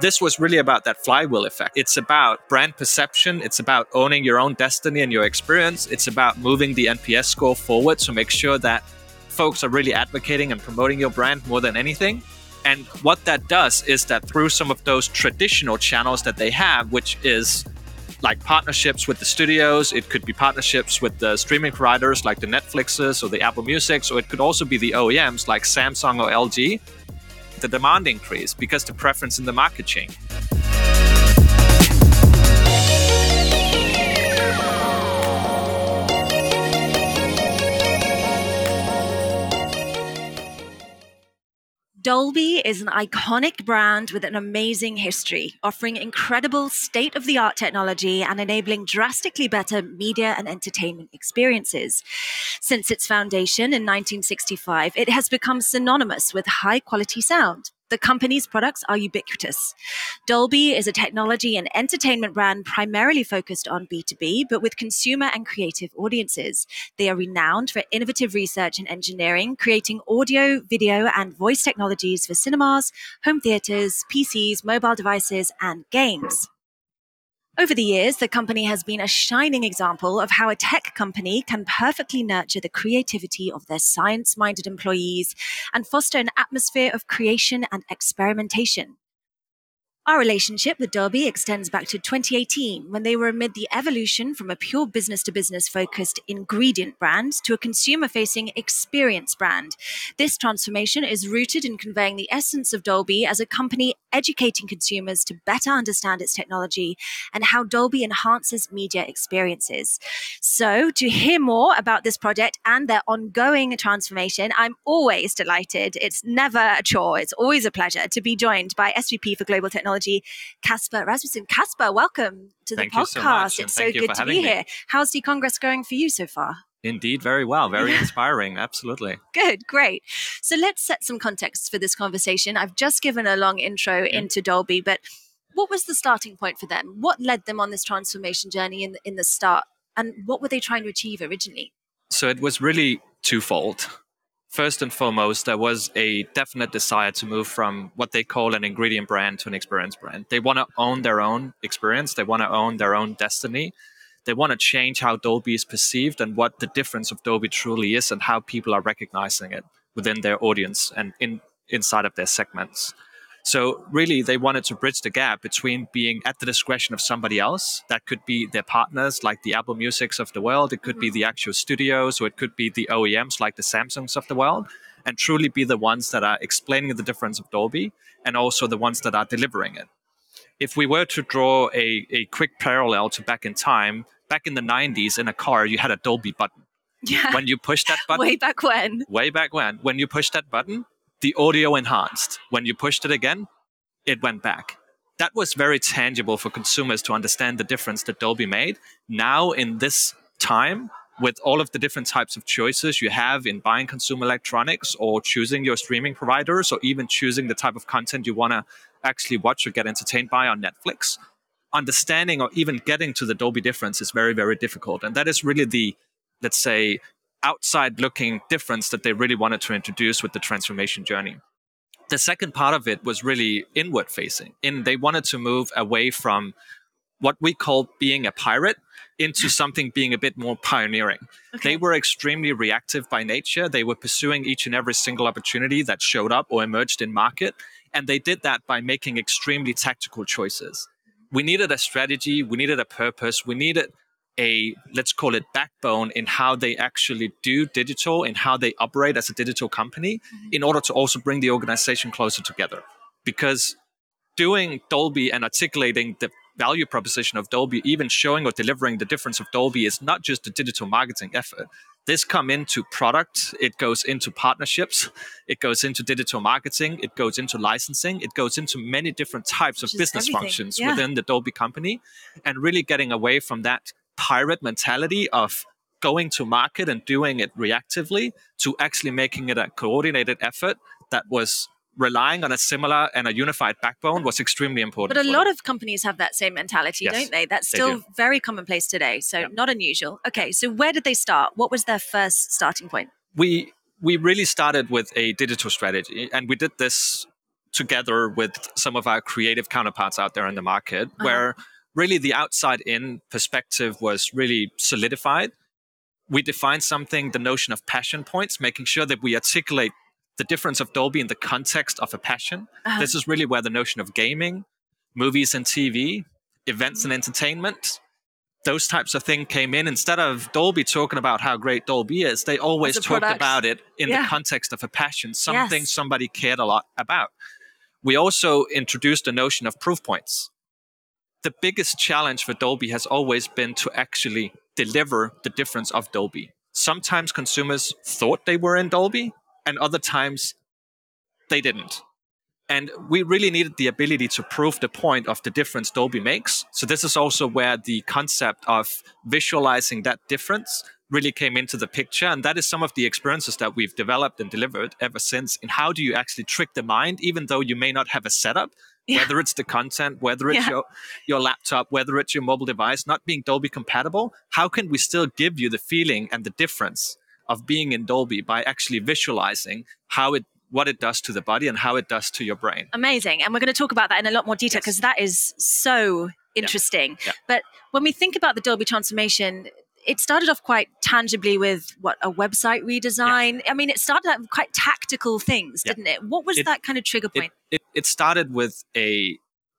this was really about that flywheel effect. It's about brand perception, it's about owning your own destiny and your experience, it's about moving the NPS score forward to make sure that folks are really advocating and promoting your brand more than anything. And what that does is that through some of those traditional channels that they have, which is like partnerships with the studios, it could be partnerships with the streaming providers like the Netflixes or the Apple Musics, or it could also be the OEMs like Samsung or LG, the demand increase because the preference in the market changed. Dolby is an iconic brand with an amazing history, offering incredible state of the art technology and enabling drastically better media and entertainment experiences. Since its foundation in 1965, it has become synonymous with high quality sound. The company's products are ubiquitous. Dolby is a technology and entertainment brand primarily focused on B2B, but with consumer and creative audiences. They are renowned for innovative research and engineering, creating audio, video, and voice technologies for cinemas, home theaters, PCs, mobile devices, and games. Over the years, the company has been a shining example of how a tech company can perfectly nurture the creativity of their science minded employees and foster an atmosphere of creation and experimentation. Our relationship with Dolby extends back to 2018 when they were amid the evolution from a pure business to business focused ingredient brand to a consumer facing experience brand. This transformation is rooted in conveying the essence of Dolby as a company educating consumers to better understand its technology and how Dolby enhances media experiences. So, to hear more about this project and their ongoing transformation, I'm always delighted. It's never a chore, it's always a pleasure to be joined by SVP for Global Technology Kasper Rasmussen. Kasper, welcome to the Thank you so podcast. much, it's so good to be me. here. How's the Congress going for you so far? Indeed, very well, very inspiring, absolutely. Good, great. So let's set some context for this conversation. I've just given a long intro into Dolby, but what was the starting point for them? What led them on this transformation journey in the, in the start? And what were they trying to achieve originally? So it was really twofold. First and foremost, there was a definite desire to move from what they call an ingredient brand to an experience brand. They want to own their own experience, they want to own their own destiny. They want to change how Dolby is perceived and what the difference of Dolby truly is and how people are recognizing it within their audience and in, inside of their segments. So really, they wanted to bridge the gap between being at the discretion of somebody else. That could be their partners, like the Apple Musics of the world. It could be mm-hmm. the actual studios, or it could be the OEMs, like the Samsungs of the world, and truly be the ones that are explaining the difference of Dolby, and also the ones that are delivering it. If we were to draw a, a quick parallel to back in time, back in the 90s, in a car, you had a Dolby button. Yeah. When you push that button, Way back when. way back when, when you pushed that button, the audio enhanced. When you pushed it again, it went back. That was very tangible for consumers to understand the difference that Dolby made. Now, in this time, with all of the different types of choices you have in buying consumer electronics or choosing your streaming providers or even choosing the type of content you want to actually watch or get entertained by on Netflix, understanding or even getting to the Dolby difference is very, very difficult. And that is really the, let's say, outside looking difference that they really wanted to introduce with the transformation journey. The second part of it was really inward facing. In they wanted to move away from what we call being a pirate into something being a bit more pioneering. They were extremely reactive by nature. They were pursuing each and every single opportunity that showed up or emerged in market. And they did that by making extremely tactical choices. We needed a strategy, we needed a purpose, we needed a, let's call it backbone in how they actually do digital, in how they operate as a digital company, mm-hmm. in order to also bring the organization closer together. Because doing Dolby and articulating the value proposition of Dolby, even showing or delivering the difference of Dolby, is not just a digital marketing effort. This come into product, it goes into partnerships, it goes into digital marketing, it goes into licensing, it goes into many different types Which of business everything, functions yeah. within the Dolby company, and really getting away from that pirate mentality of going to market and doing it reactively to actually making it a coordinated effort that was relying on a similar and a unified backbone was extremely important. But a lot them. of companies have that same mentality, Yes, don't they? That's still do. very commonplace today. So Yeah. not unusual. Okay, so where did they start? What was their first starting point? we we really started with a digital strategy and we did this together with some of our creative counterparts out there in the market, Uh-huh. where really the outside in perspective was really solidified. We defined something, the notion of passion points, making sure that we articulate the difference of Dolby in the context of a passion. Uh-huh. This is really where the notion of gaming, movies and TV, events and entertainment, those types of things came in. Instead of Dolby talking about how great Dolby is, they always talked product. about it in Yeah. the context of a passion, something Yes. somebody cared a lot about. We also introduced the notion of proof points. The biggest challenge for Dolby has always been to actually deliver the difference of Dolby. Sometimes consumers thought they were in Dolby, and other times they didn't. And we really needed the ability to prove the point of the difference Dolby makes. So this is also where the concept of visualizing that difference really came into the picture. And that is some of the experiences that we've developed and delivered ever since. In how do you actually trick the mind, even though you may not have a setup, Yeah. whether it's the content, whether it's Yeah. your, your laptop, whether it's your mobile device, not being Dolby compatible, how can we still give you the feeling and the difference of being in Dolby by actually visualizing how it what it does to the body and how it does to your brain. Amazing. And we're going to talk about that in a lot more detail Yes. because that is so interesting. Yeah. But when we think about the Dolby transformation, it started off quite tangibly with what a website redesign. I mean, it started out with quite tactical things, didn't it? What was It- that kind of trigger It, point? it, it started with a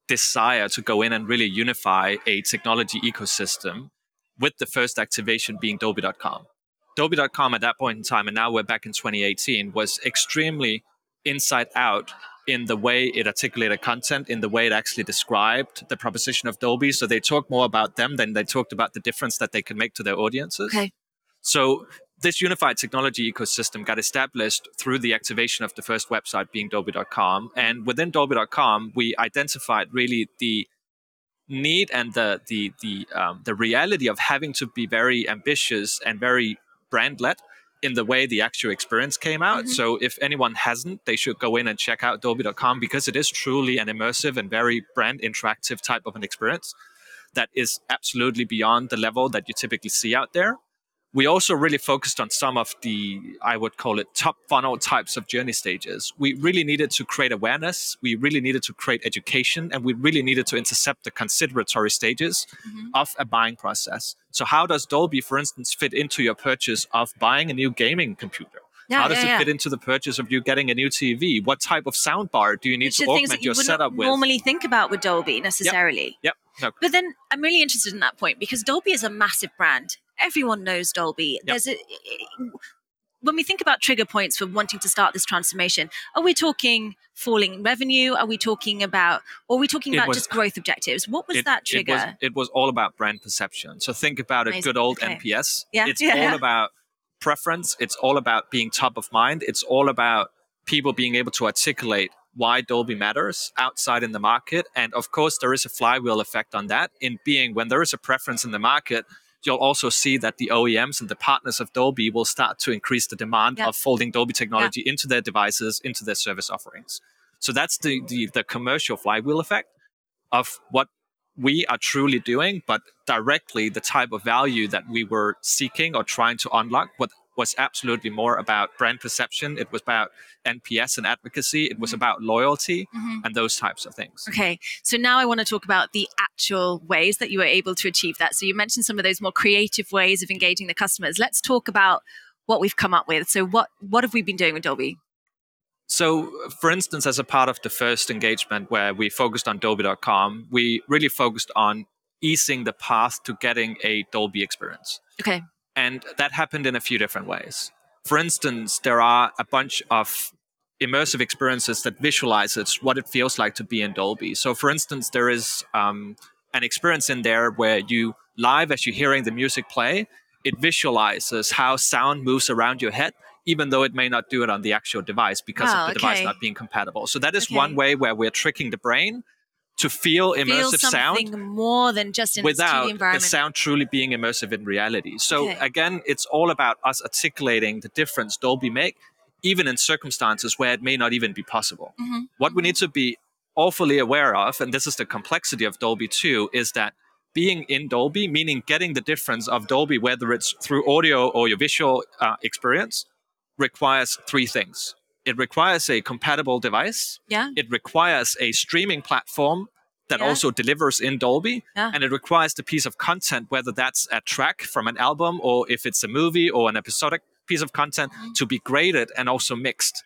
desire to go in and really unify a technology ecosystem with the first activation being Dolby.com. Dolby.com at that point in time, and now we're back in 2018, was extremely inside out in the way it articulated content, in the way it actually described the proposition of Dolby. So they talked more about them than they talked about the difference that they could make to their audiences. Okay. So this unified technology ecosystem got established through the activation of the first website being Dolby.com. And within Dolby.com, we identified really the need and the the the um, the reality of having to be very ambitious and very brand led in the way the actual experience came out. Mhm. So if anyone hasn't, they should go in and check out Dolby.com because it is truly an immersive and very brand interactive type of an experience that is absolutely beyond the level that you typically see out there. We also really focused on some of the, I would call it top funnel types of journey stages. We really needed to create awareness, we really needed to create education, and we really needed to intercept the consideratory stages Mhm. of a buying process. So, how does Dolby, for instance, fit into your purchase of buying a new gaming computer? Yeah, how does yeah, it yeah. fit into the purchase of you getting a new TV? What type of soundbar do you need Which to augment that you your setup with? normally think about with Dolby necessarily. Yep. Yep. No. But then I'm really interested in that point because Dolby is a massive brand. Everyone knows Dolby. There's a when we think about trigger points for wanting to start this transformation, are we talking falling revenue? Are we talking about, or are we talking It about was- just growth objectives? What was it, that It trigger? was, it was all about brand perception. So think about a good old Okay. NPS. Yeah. It's Yeah, all about preference. It's all about being top of mind. It's all about people being able to articulate why Dolby matters outside in the market. And of course, there is a flywheel effect on that in being when there is a preference in the market, you'll also see that the OEMs and the partners of Dolby will start to increase the demand Yeah. of folding Dolby technology into their devices, into their service offerings. So that's the, the, the commercial flywheel effect of what we are truly doing, but directly the type of value that we were seeking or trying to unlock was absolutely more about brand perception. It was about NPS and advocacy. It was Mhm. about loyalty Mhm. and those types of things. Okay, so now I want to talk about the actual ways that you were able to achieve that. So you mentioned some of those more creative ways of engaging the customers. Let's talk about what we've come up with. So what what have we been doing with Dolby? So, for instance, as a part of the first engagement where we focused on Dolby.com, we really focused on easing the path to getting a Dolby experience. Okay. And that happened in a few different ways. For instance, there are a bunch of immersive experiences that visualizes what it feels like to be in Dolby. So, for instance, there is um, an experience in there where you live as you're hearing the music play, it visualizes how sound moves around your head, even though it may not do it on the actual device because Wow, of the device okay. not being compatible. So that is Okay. one way where we're tricking the brain to feel Feel immersive something sound more than just in its 2D without the environment. sound truly being immersive in reality. So Okay. again, it's all about us articulating the difference Dolby make, even in circumstances where it may not even be possible. Mhm. What we need to be awfully aware of, and this is the complexity of Dolby too, is that being in Dolby, meaning getting the difference of Dolby, whether it's through audio or your visual uh, experience, requires three things. It requires a compatible device. Yeah. It requires a streaming platform that Yeah. also delivers in Dolby. Yeah. And it requires the piece of content, whether that's a track from an album or if it's a movie or an episodic piece of content, to be graded and also mixed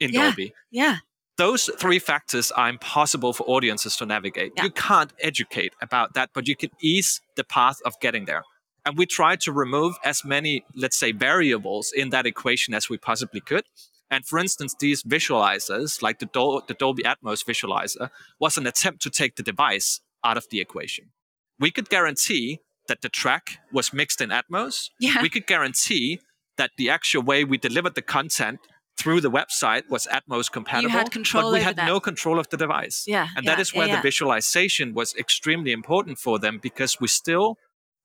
in Mm-hmm. Yeah. Dolby. Yeah. Those three factors are impossible for audiences to navigate. Yeah. You can't educate about that, but you can ease the path of getting there. And we tried to remove as many, let's say, variables in that equation as we possibly could. And for instance, these visualizers, like the, Dol- the Dolby Atmos visualizer, was an attempt to take the device out of the equation. We could guarantee that the track was mixed in Atmos. Yeah. We could guarantee that the actual way we delivered the content through the website was Atmos compatible. You had control but we had that. no control of the device. Yeah, And yeah, that is yeah, where yeah. the visualization was extremely important for them because we still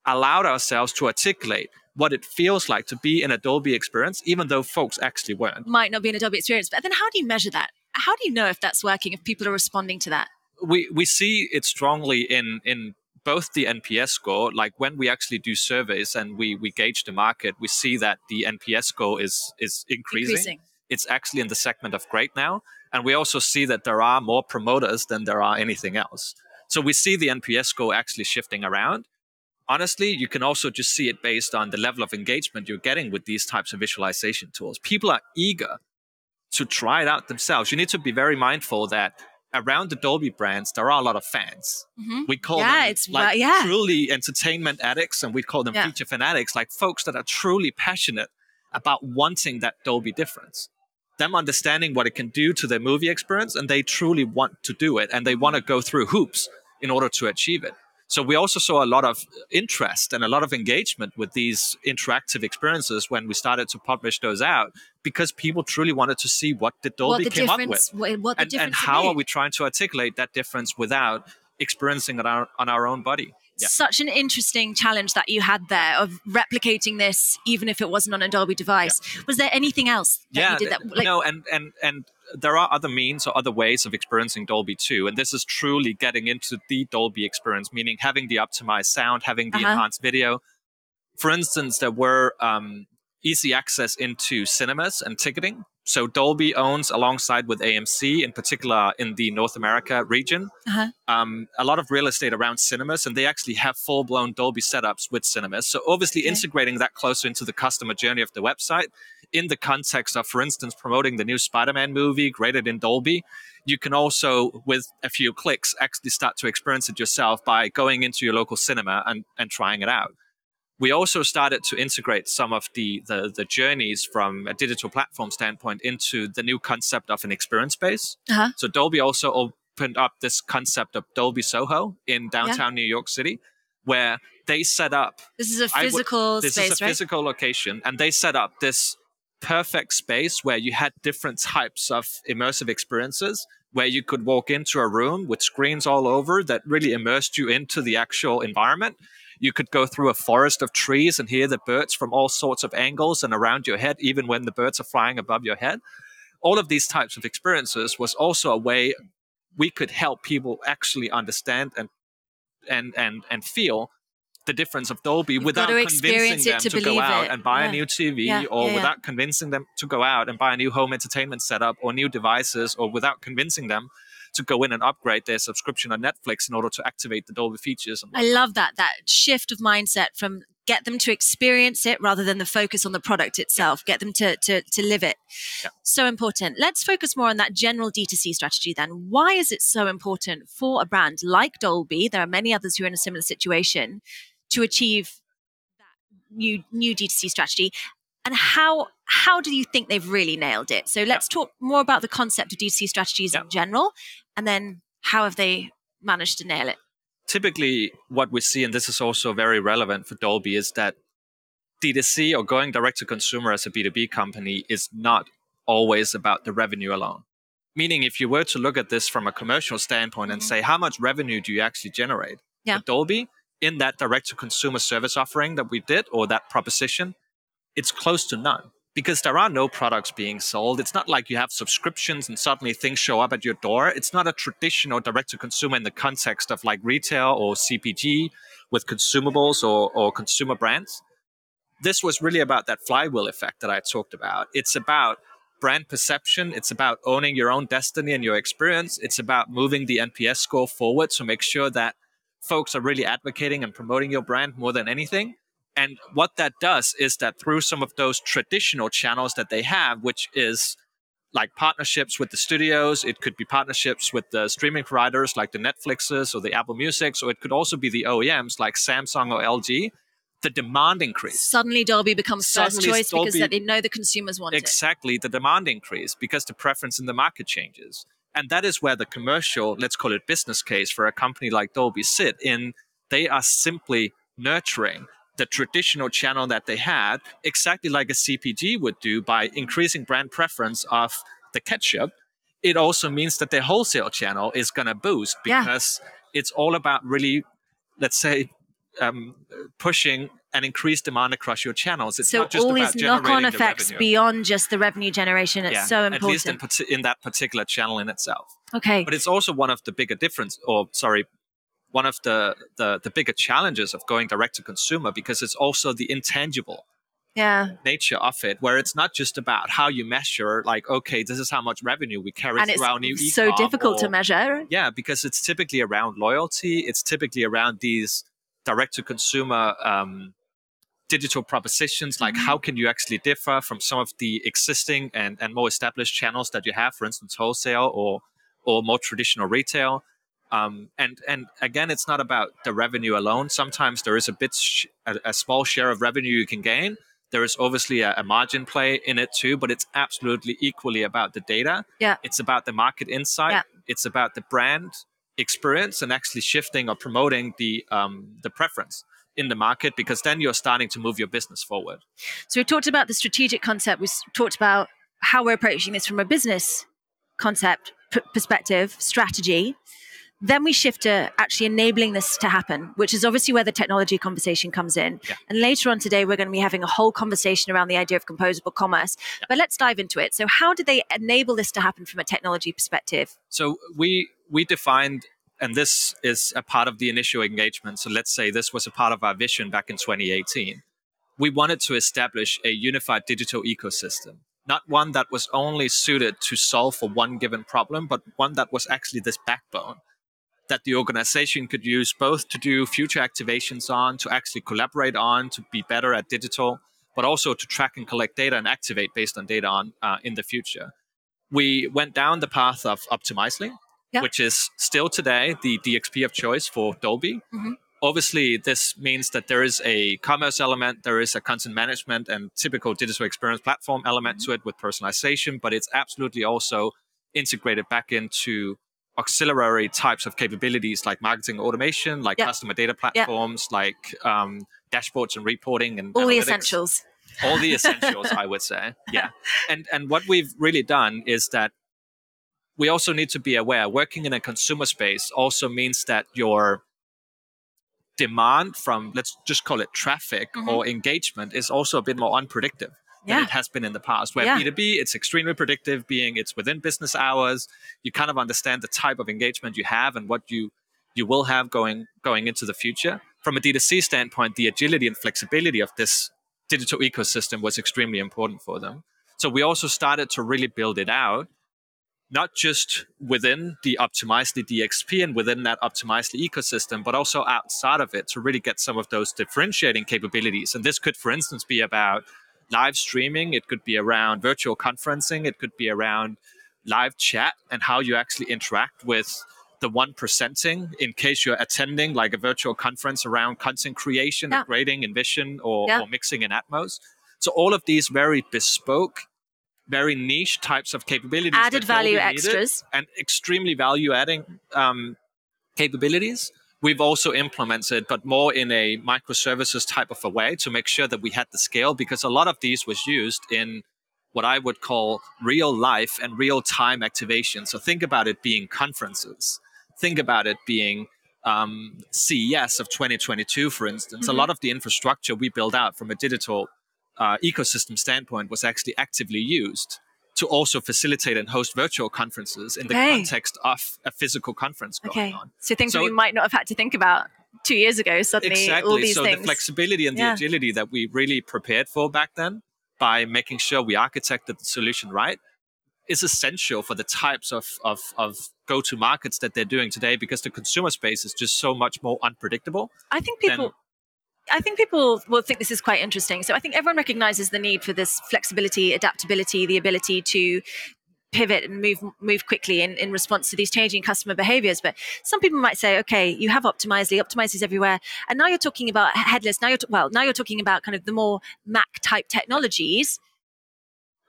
allowed ourselves to articulate what it feels like to be in a Dolby experience, even though folks actually weren't. Might not be an Dolby experience, but then how do you measure that? How do you know if that's working, if people are responding to that? we we see it strongly in in both the NPS score, like when we actually do surveys and we we gauge the market, we see that the NPS score is is increasing. Increasing. It's actually in the segment of great now, and we also see that there are more promoters than there are anything else. So we see the NPS score actually shifting around. Honestly, you can also just see it based on the level of engagement you're getting with these types of visualization tools. People are eager to try it out themselves. You need to be very mindful that around the Dolby brands, there are a lot of fans. Mhm. We call Yeah, them it's like yeah. truly entertainment addicts, and we call them Yeah. feature fanatics, like folks that are truly passionate about wanting that Dolby difference. Them understanding what it can do to their movie experience, and they truly want to do it, and they want to go through hoops in order to achieve it. So we also saw a lot of interest and a lot of engagement with these interactive experiences when we started to publish those out because people truly wanted to see what the Dolby what came up with? What, what the and, and how are we trying to articulate that difference without experiencing it on our, on our own body yeah Such an interesting challenge that you had there of replicating this, even if it wasn't on a Dolby device. Was there anything else that yeah you did that? Like, no and and and there are other means or other ways of experiencing dolby too and this is truly getting into the dolby experience meaning having the optimized sound having the Uh-huh. enhanced video for instance there were um, easy access into cinemas and ticketing so dolby owns alongside with amc in particular in the north america region Uh-huh. um, a lot of real estate around cinemas, and they actually have full blown Dolby setups with cinemas. So, obviously, Okay. integrating that closer into the customer journey of the website in the context of, for instance, promoting the new Spider Man movie graded in Dolby, you can also, with a few clicks, actually start to experience it yourself by going into your local cinema and, and trying it out. We also started to integrate some of the, the, the journeys from a digital platform standpoint into the new concept of an experience space. Uh-huh. So Dolby also opened up this concept of Dolby Soho in downtown New York City, where they set up this is a I would- physical this space, is a right? physical location, and they set up this perfect space where you had different types of immersive experiences where you could walk into a room with screens all over that really immersed you into the actual environment. You could go through a forest of trees and hear the birds from all sorts of angles and around your head, even when the birds are flying above your head. All of these types of experiences was also a way we could help people actually understand and and and and feel the difference of Dolby You've without convincing them to to, go out it. and buy Yeah. a new TV Yeah, or yeah, without convincing them to go out and buy a new home entertainment setup or new devices or without convincing them to go in and upgrade their subscription on Netflix in order to activate the Dolby features. I love that that shift of mindset from get them to experience it rather than the focus on the product itself. Get them to to to live it. Yeah. So important. Let's focus more on that general D2C strategy then. Why is it so important for a brand like Dolby? There are many others who are in a similar situation to achieve that new new D2C strategy. And how how do you think they've really nailed it? So let's talk more about the concept of D2C strategies Yeah. in general, and then how have they managed to nail it? typically what we see, and this is also very relevant for Dolby, is that D2C or going direct to consumer as a B2B company is not always about the revenue alone. Meaning, if you were to look at this from a commercial standpoint and Mhm. say, how much revenue do you actually generate? Yeah. Dolby, in that direct to consumer service offering that we did or that proposition, it's close to none because there are no products being sold. It's not like you have subscriptions and suddenly things show up at your door. It's not a traditional direct to consumer in the context of like retail or CPG with consumables or, or consumer brands. This was really about that flywheel effect that I talked about. It's about brand perception. It's about owning your own destiny and your experience. It's about moving the NPS score forward to make sure that folks are really advocating and promoting your brand more than anything. And what that does is that through some of those traditional channels that they have, which is like partnerships with the studios, it could be partnerships with the streaming providers like the Netflixes or the Apple Musics, or it could also be the OEMs like Samsung or LG. The demand increase. Suddenly, Dolby becomes Suddenly first choice Dolby- because they know the consumers want it. exactly the demand increase because the preference in the market changes and that is where the commercial let's call it business case for a company like dolby sit in they are simply nurturing the traditional channel that they had exactly like a cpg would do by increasing brand preference of the ketchup it also means that their wholesale channel is going to boost Yeah. because it's all about really let's say um, pushing an increased demand across your channels it's So not just all about these knock-on generating the effects beyond just the revenue generation. It's yeah, so important. at least in, in that particular channel in itself. okay. But it's also one of the bigger difference, or sorry, one of the, the the bigger challenges of going direct to consumer because it's also the intangible Yeah. nature of it, where it's not just about how you measure, like okay, this is how much revenue we carry And through our new it's so difficult to measure. yeah, because it's typically around loyalty. It's typically around these direct to consumer um, digital propositions. Like, Mm-hmm. how can you actually differ from some of the existing and, and more established channels that you have, for instance, wholesale or or more traditional retail? Um, and and again, it's not about the revenue alone. Sometimes there is a bit sh- a, a small share of revenue you can gain. There is obviously a, a margin play in it too, but it's absolutely equally about the data. Yeah. It's about the market insight. Yeah. It's about the brand experience and actually shifting or promoting the um, the preference in the market because then you're starting to move your business forward. So we talked about the strategic concept. We talked about how we're approaching this from a business concept p- perspective, strategy. Then we shift to actually enabling this to happen, which is obviously where the technology conversation comes in. Yeah. And later on today, we're going to be having a whole conversation around the idea of composable commerce. But let's dive into it. So, how do they enable this to happen from a technology perspective? So we we defined, and this is a part of the initial engagement. So let's say this was a part of our vision back in 2018. We wanted to establish a unified digital ecosystem, not one that was only suited to solve for one given problem, but one that was actually this backbone that the organization could use both to do future activations on, to actually collaborate on, to be better at digital, but also to track and collect data and activate based on data on uh, in the future. We went down the path of Optimizely, Yeah. which is still today the DXP of choice for Dolby. Mhm. Obviously, this means that there is a commerce element, there is a content management and typical digital experience platform element to it with personalization, but it's absolutely also integrated back into auxiliary types of capabilities like marketing automation, like customer data platforms, like um, dashboards and reporting and All the essentials. all the essentials i would say yeah and and what we've really done is that we also need to be aware working in a consumer space also means that your demand from let's just call it traffic Mhm. or engagement is also a bit more unpredictable than Yeah. it has been in the past where Yeah. b2b it's extremely predictive being it's within business hours you kind of understand the type of engagement you have and what you you will have going going into the future from a d2c standpoint the agility and flexibility of this digital ecosystem was extremely important for them so we also started to really build it out not just within the Optimizely DXP and within that Optimizely ecosystem, but also outside of it to really get some of those differentiating capabilities. And this could, for instance, be about live streaming, it could be around virtual conferencing, it could be around live chat and how you actually interact with the one presenting in case you're attending like a virtual conference around content creation, Yeah. grading in Vision or, Yeah. or mixing in Atmos. So all of these very bespoke, very niche types of capabilities, Added value needed extras. and extremely value adding um, capabilities. We've also implemented, but more in a microservices type of a way to make sure that we had the scale because a lot of these was used in what I would call real life and real time activation. So think about it being conferences. Think about it being um, CES of 2022, for instance. Mhm. A lot of the infrastructure we build out from a digital uh, ecosystem standpoint was actually actively used to also facilitate and host virtual conferences in the Okay. context of a physical conference going Okay. on. So things So- that we might not have had to think about two years ago, suddenly Exactly. all these so things. the flexibility and the agility that we really prepared for back then by making sure we architected the solution right is essential for the types of, of, of go to markets that they're doing today because the consumer space is just so much more unpredictable. I think people. I think people will think this is quite interesting. So I think everyone recognizes the need for this flexibility, adaptability, the ability to pivot and move move quickly in, in response to these changing customer behaviors. But some people might say, okay, you have Optimizely, Optimizely is everywhere, and now you're talking about headless. Now you're t- well, now you're talking about kind of the more MACH type technologies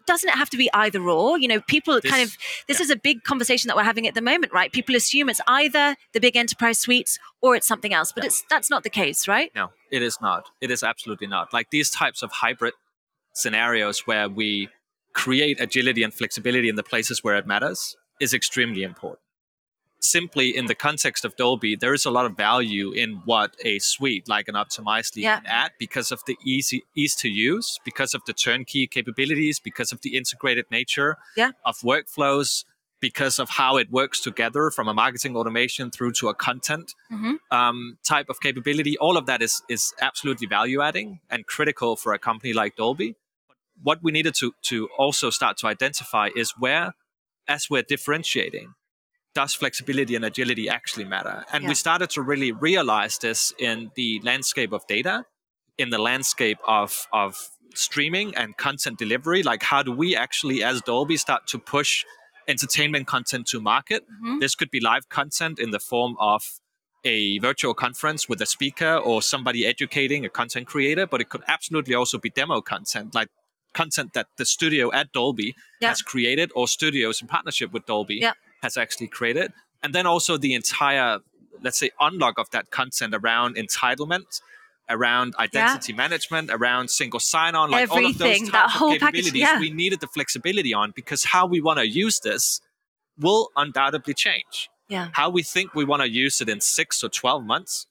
doesn't it have to be either or? You know, people this, kind of, this yeah. is a big conversation that we're having at the moment, right? People assume it's either the big enterprise suites or it's something else, but yeah. it's that's not the case, right? No, it is not. It is absolutely not. Like these types of hybrid scenarios where we create agility and flexibility in the places where it matters is extremely important simply in the context of Dolby, there is a lot of value in what a suite like an Optimizely yeah. can add because of the easy ease to use, because of the turnkey capabilities, because of the integrated nature yeah. of workflows, because of how it works together from a marketing automation through to a content mm-hmm. um, type of capability. All of that is is absolutely value adding and critical for a company like Dolby. What we needed to to also start to identify is where, as we're differentiating, does flexibility and agility actually matter? And yeah. we started to really realize this in the landscape of data, in the landscape of, of streaming and content delivery. Like, how do we actually, as Dolby, start to push entertainment content to market? Mm-hmm. This could be live content in the form of a virtual conference with a speaker or somebody educating a content creator, but it could absolutely also be demo content, like content that the studio at Dolby yeah. has created or studios in partnership with Dolby yeah has actually created. And then also the entire, let's say, unlock of that content around entitlement, around identity yeah. management, around single sign-on, like Everything, all of those types of capabilities, package, yeah. we needed the flexibility on because how we want to use this will undoubtedly change. Yeah. How we think we want to use it in six or 12 months,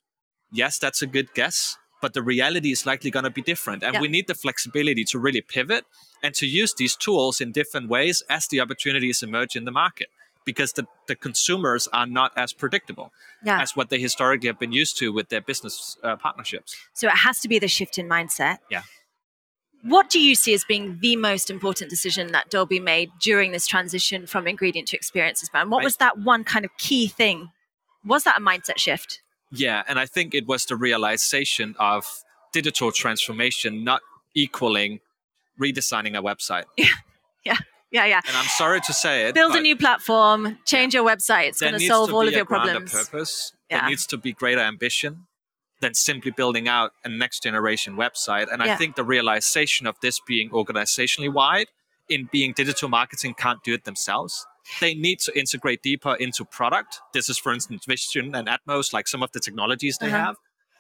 yes, that's a good guess, but the reality is likely going to be different. And yeah. we need the flexibility to really pivot and to use these tools in different ways as the opportunities emerge in the market because the, the consumers are not as predictable yeah. as what they historically have been used to with their business uh, partnerships. So it has to be the shift in mindset. Yeah. What do you see as being the most important decision that Dolby made during this transition from ingredient to experiences brand? What was that one kind of key thing? Was that a mindset shift? Yeah, and I think it was the realization of digital transformation not equaling redesigning a website. Yeah. Yeah. Yeah, yeah. And I'm sorry to say it. Build a new platform, change your website. It's going to solve all of your problems. purpose. Yeah. There needs to be greater ambition than simply building out a next generation website. And yeah. I think the realization of this being organizationally wide in being digital marketing can't do it themselves. They need to integrate deeper into product. This is, for instance, Vision and Atmos, like some of the technologies they uh-huh. have.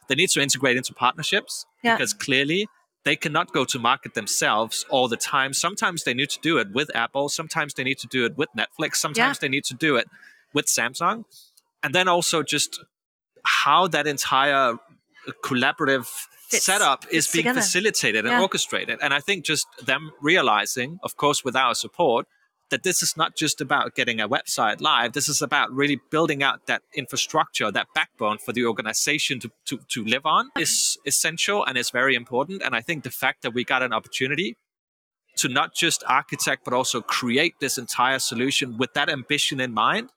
They need to integrate into partnerships yeah. because clearly they cannot go to market themselves all the time. Sometimes they need to do it with Apple. Sometimes they need to do it with Netflix. Sometimes yeah. they need to do it with Samsung. And then also just how that entire collaborative Fits, setup is being together. facilitated and yeah. orchestrated. And I think just them realizing, of course, with our support, that this is not just about getting a website live. This is about really building out that infrastructure, that backbone for the organization to, to, to live on is essential and is very important. And I think the fact that we got an opportunity to not just architect, but also create this entire solution with that ambition in mind,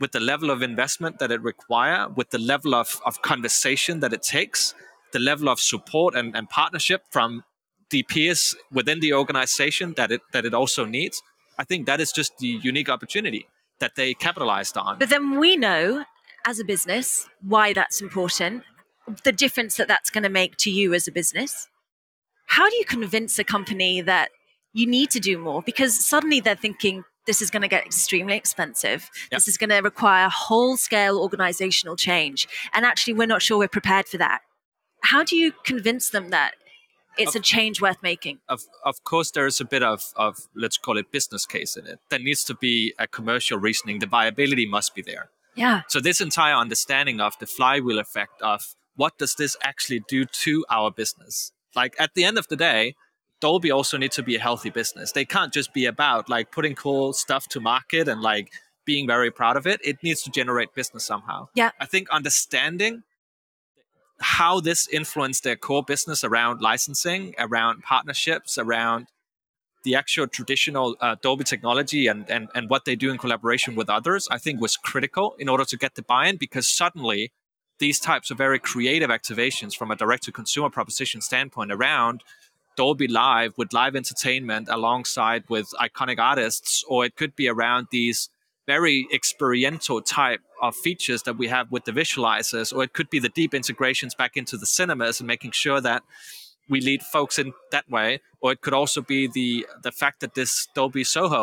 with the level of investment that it require, with the level of, of conversation that it takes, the level of support and, and partnership from the peers within the organization that it that it also needs I think that is just the unique opportunity that they capitalized on. But then we know as a business why that's important, the difference that that's going to make to you as a business. How do you convince a company that you need to do more? Because suddenly they're thinking, this is going to get extremely expensive. Yep. This is going to require whole scale organizational change. And actually, we're not sure we're prepared for that. How do you convince them that it's of, a change worth making. Of, of course, there is a bit of, of, let's call it business case in it. There needs to be a commercial reasoning. The viability must be there. Yeah. So this entire understanding of the flywheel effect of what does this actually do to our business? Like at the end of the day, Dolby also needs to be a healthy business. They can't just be about like putting cool stuff to market and like being very proud of it. It needs to generate business somehow. Yeah. I think understanding how this influenced their core business around licensing, around partnerships, around the actual traditional uh, Dolby technology and, and, and what they do in collaboration with others, I think was critical in order to get the buy in because suddenly these types of very creative activations from a direct to consumer proposition standpoint around Dolby Live with live entertainment alongside with iconic artists, or it could be around these very experiential type of features that we have with the visualizers, or it could be the deep integrations back into the cinemas and making sure that we lead folks in that way, or it could also be the the fact that this Dolby Soho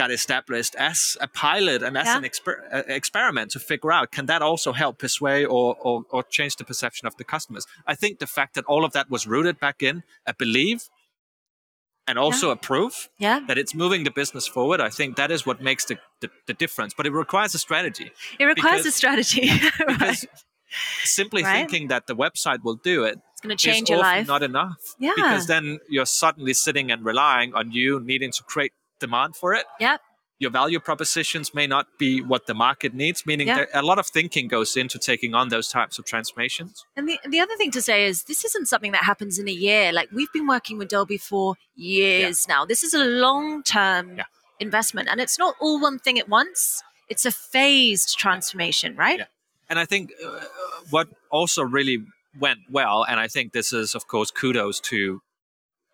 got established as a pilot and as yeah. an exper- uh, experiment to figure out can that also help persuade or, or, or change the perception of the customers. I think the fact that all of that was rooted back in a belief and also yeah. a proof yeah. that it's moving the business forward. I think that is what makes the, the, the difference. But it requires a strategy. It requires because, a strategy. right. simply right? thinking that the website will do it it's going to change your life. Not enough. Yeah. Because then you're suddenly sitting and relying on you needing to create demand for it. Yep. Your value propositions may not be what the market needs, meaning yep. a lot of thinking goes into taking on those types of transformations. And the, the other thing to say is this isn't something that happens in a year. Like we've been working with Dolby for years yeah. now. This is a long term yeah. investment, and it's not all one thing at once. It's a phased transformation, right? Yeah. And I think uh, what also really went well, and I think this is, of course, kudos to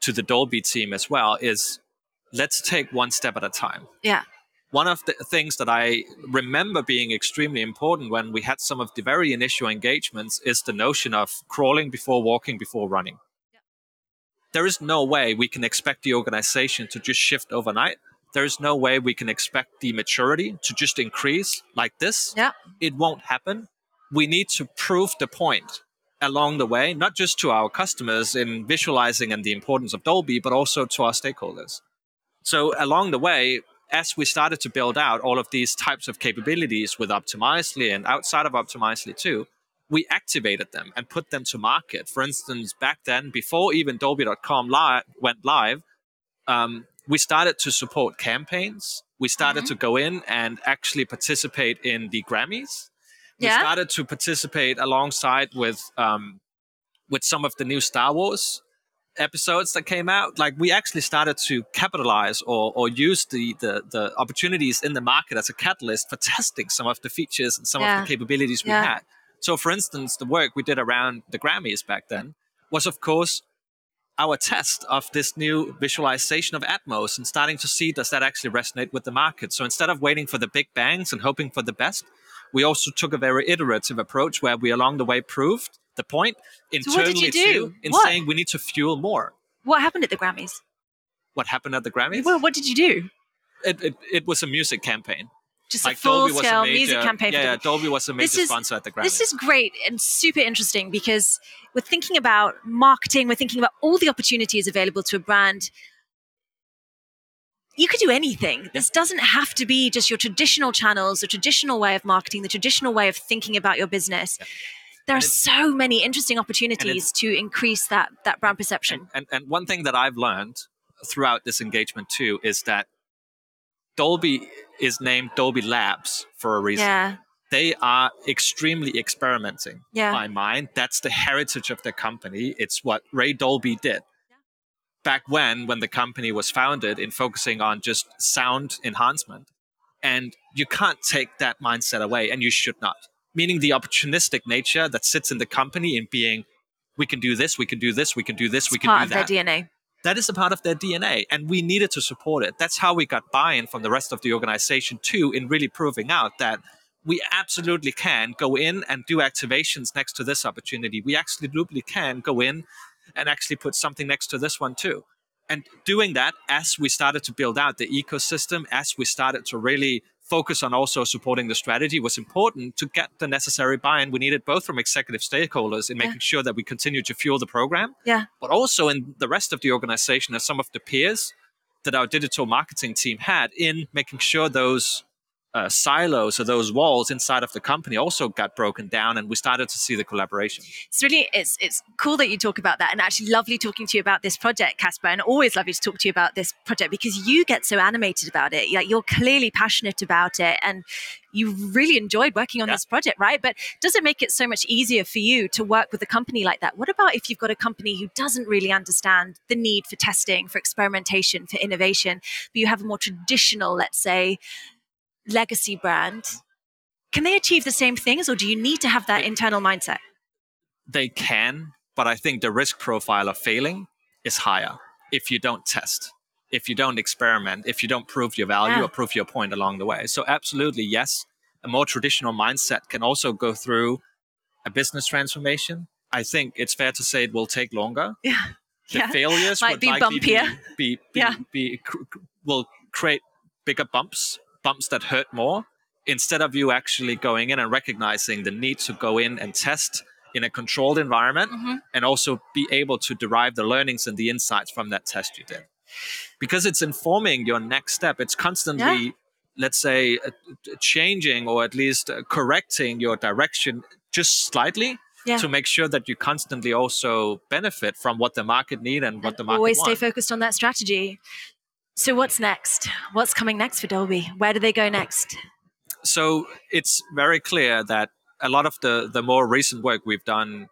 to the Dolby team as well, is let's take one step at a time. Yeah. One of the things that I remember being extremely important when we had some of the very initial engagements is the notion of crawling before walking before running. Yeah. There is no way we can expect the organization to just shift overnight. There is no way we can expect the maturity to just increase like this. Yeah. It won't happen. We need to prove the point along the way, not just to our customers in visualizing and the importance of Dolby, but also to our stakeholders. So along the way, as we started to build out all of these types of capabilities with Optimizely and outside of Optimizely too, we activated them and put them to market. For instance, back then, before even Dolby.com li- went live, um, we started to support campaigns. We started mm-hmm. to go in and actually participate in the Grammys. We yeah. started to participate alongside with um, with some of the new Star Wars episodes that came out, like we actually started to capitalize or, or use the, the, the opportunities in the market as a catalyst for testing some of the features and some yeah. of the capabilities we yeah. had. So, for instance, the work we did around the Grammys back then was, of course, our test of this new visualization of Atmos and starting to see does that actually resonate with the market. So instead of waiting for the big bangs and hoping for the best, we also took a very iterative approach where we along the way proved the point internally so too in what? saying we need to fuel more. What happened at the Grammys? What happened at the Grammys? Well, what did you do? It, it, it was a music campaign. Just like a full scale major, music campaign. Yeah, yeah, Dolby was a major is, sponsor at the Grammys. This is great and super interesting because we're thinking about marketing, we're thinking about all the opportunities available to a brand you could do anything. This doesn't have to be just your traditional channels, the traditional way of marketing, the traditional way of thinking about your business. Yeah there are so many interesting opportunities to increase that that brand perception. And, and, and one thing that I've learned throughout this engagement too is that Dolby is named Dolby Labs for a reason. Yeah. They are extremely experimenting. Yeah. My mind. That's the heritage of the company. It's what Ray Dolby did. Back when, when the company was founded, in focusing on just sound enhancement, and you can't take that mindset away, and you should not meaning the opportunistic nature that sits in the company in being, we can do this, we can do this, we can do this, it's we can do that. of their DNA. That is a part of their DNA, and we needed to support it. That's how we got buy-in from the rest of the organization too, in really proving out that we absolutely can go in and do activations next to this opportunity. We absolutely can go in and actually put something next to this one too. And doing that as we started to build out the ecosystem, as we started to really focus on also supporting the strategy was important to get the necessary buy-in we needed both from executive stakeholders in making yeah. sure that we continue to fuel the program yeah but also in the rest of the organization as some of the peers that our digital marketing team had in making sure those uh, silos or those walls inside of the company also got broken down and we started to see the collaboration. It's really it's it's cool that you talk about that and actually lovely talking to you about this project kasper and always lovely to talk to you about this project because you get so animated about it. Like you're clearly passionate about it and you really enjoyed working on yeah. this project right? But does it make it so much easier for you to work with a company like that? What about if you've got a company who doesn't really understand the need for testing for experimentation for innovation but you have a more traditional let's say legacy brand, can they achieve the same things or do you need to have that internal mindset? They can, but I think the risk profile of failing is higher if you don't test, if you don't experiment, if you don't prove your value yeah. or prove your point along the way. So, absolutely, yes, a more traditional mindset can also go through a business transformation. I think it's fair to say it will take longer. Yeah. The yeah. failures might be bumpier. Be, be, be, yeah. be, will create bigger bumps bumps that hurt more instead of you actually going in and recognizing the need to go in and test in a controlled environment mm-hmm. and also be able to derive the learnings and the insights from that test you did because it's informing your next step it's constantly yeah. let's say uh, changing or at least uh, correcting your direction just slightly yeah. to make sure that you constantly also benefit from what the market need and, and what the market always want. stay focused on that strategy so, what's next? What's coming next for Dolby? Where do they go next? So, it's very clear that a lot of the, the more recent work we've done,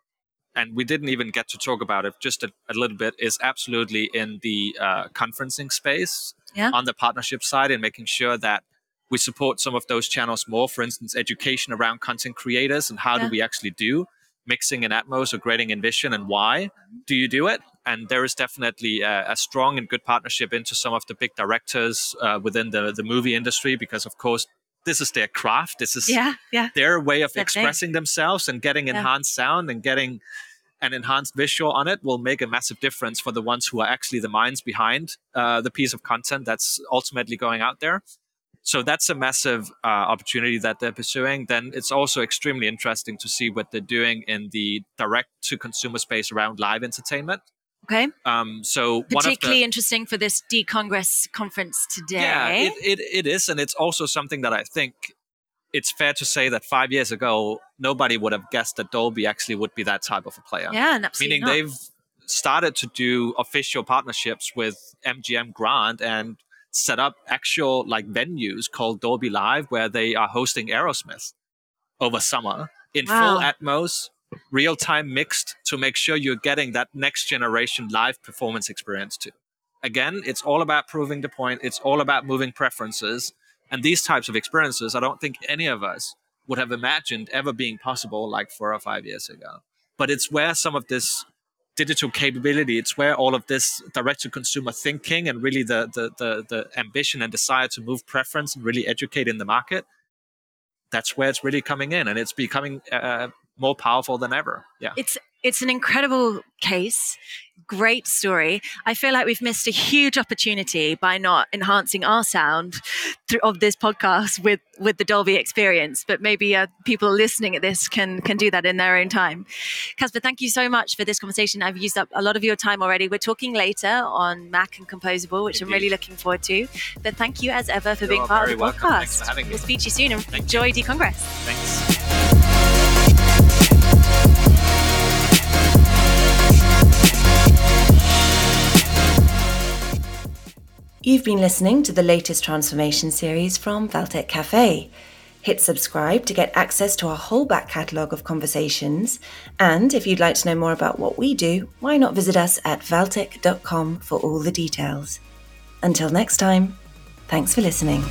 and we didn't even get to talk about it just a, a little bit, is absolutely in the uh, conferencing space yeah. on the partnership side and making sure that we support some of those channels more. For instance, education around content creators and how yeah. do we actually do mixing in Atmos or grading in Vision and why do you do it? And there is definitely a, a strong and good partnership into some of the big directors uh, within the, the movie industry because, of course, this is their craft. This is yeah, yeah. their way of expressing themselves and getting enhanced yeah. sound and getting an enhanced visual on it will make a massive difference for the ones who are actually the minds behind uh, the piece of content that's ultimately going out there. So that's a massive uh, opportunity that they're pursuing. Then it's also extremely interesting to see what they're doing in the direct to consumer space around live entertainment. Okay. Um, so particularly the, interesting for this D-Congress conference today. Yeah, it, it, it is, and it's also something that I think it's fair to say that five years ago nobody would have guessed that Dolby actually would be that type of a player. Yeah, absolutely. Meaning not. they've started to do official partnerships with MGM Grand and set up actual like venues called Dolby Live where they are hosting Aerosmith over summer in wow. full Atmos, real time mixed to make sure you're getting that next generation live performance experience too. Again, it's all about proving the point. It's all about moving preferences. And these types of experiences, I don't think any of us would have imagined ever being possible like four or five years ago. But it's where some of this digital capability. It's where all of this direct to consumer thinking and really the, the, the, the, ambition and desire to move preference and really educate in the market. That's where it's really coming in and it's becoming uh, more powerful than ever. Yeah. It's, it's an incredible case great story. I feel like we've missed a huge opportunity by not enhancing our sound through, of this podcast with with the Dolby experience. But maybe uh, people listening at this can can do that in their own time. Kasper, thank you so much for this conversation. I've used up a lot of your time already. We're talking later on MACH and Composable, which Indeed. I'm really looking forward to. But thank you as ever for you being part of the welcome. podcast. We'll speak to you soon and thank enjoy D Congress. Thanks. You've been listening to the latest transformation series from Valtech Cafe. Hit subscribe to get access to our whole back catalogue of conversations. And if you'd like to know more about what we do, why not visit us at valtech.com for all the details. Until next time, thanks for listening.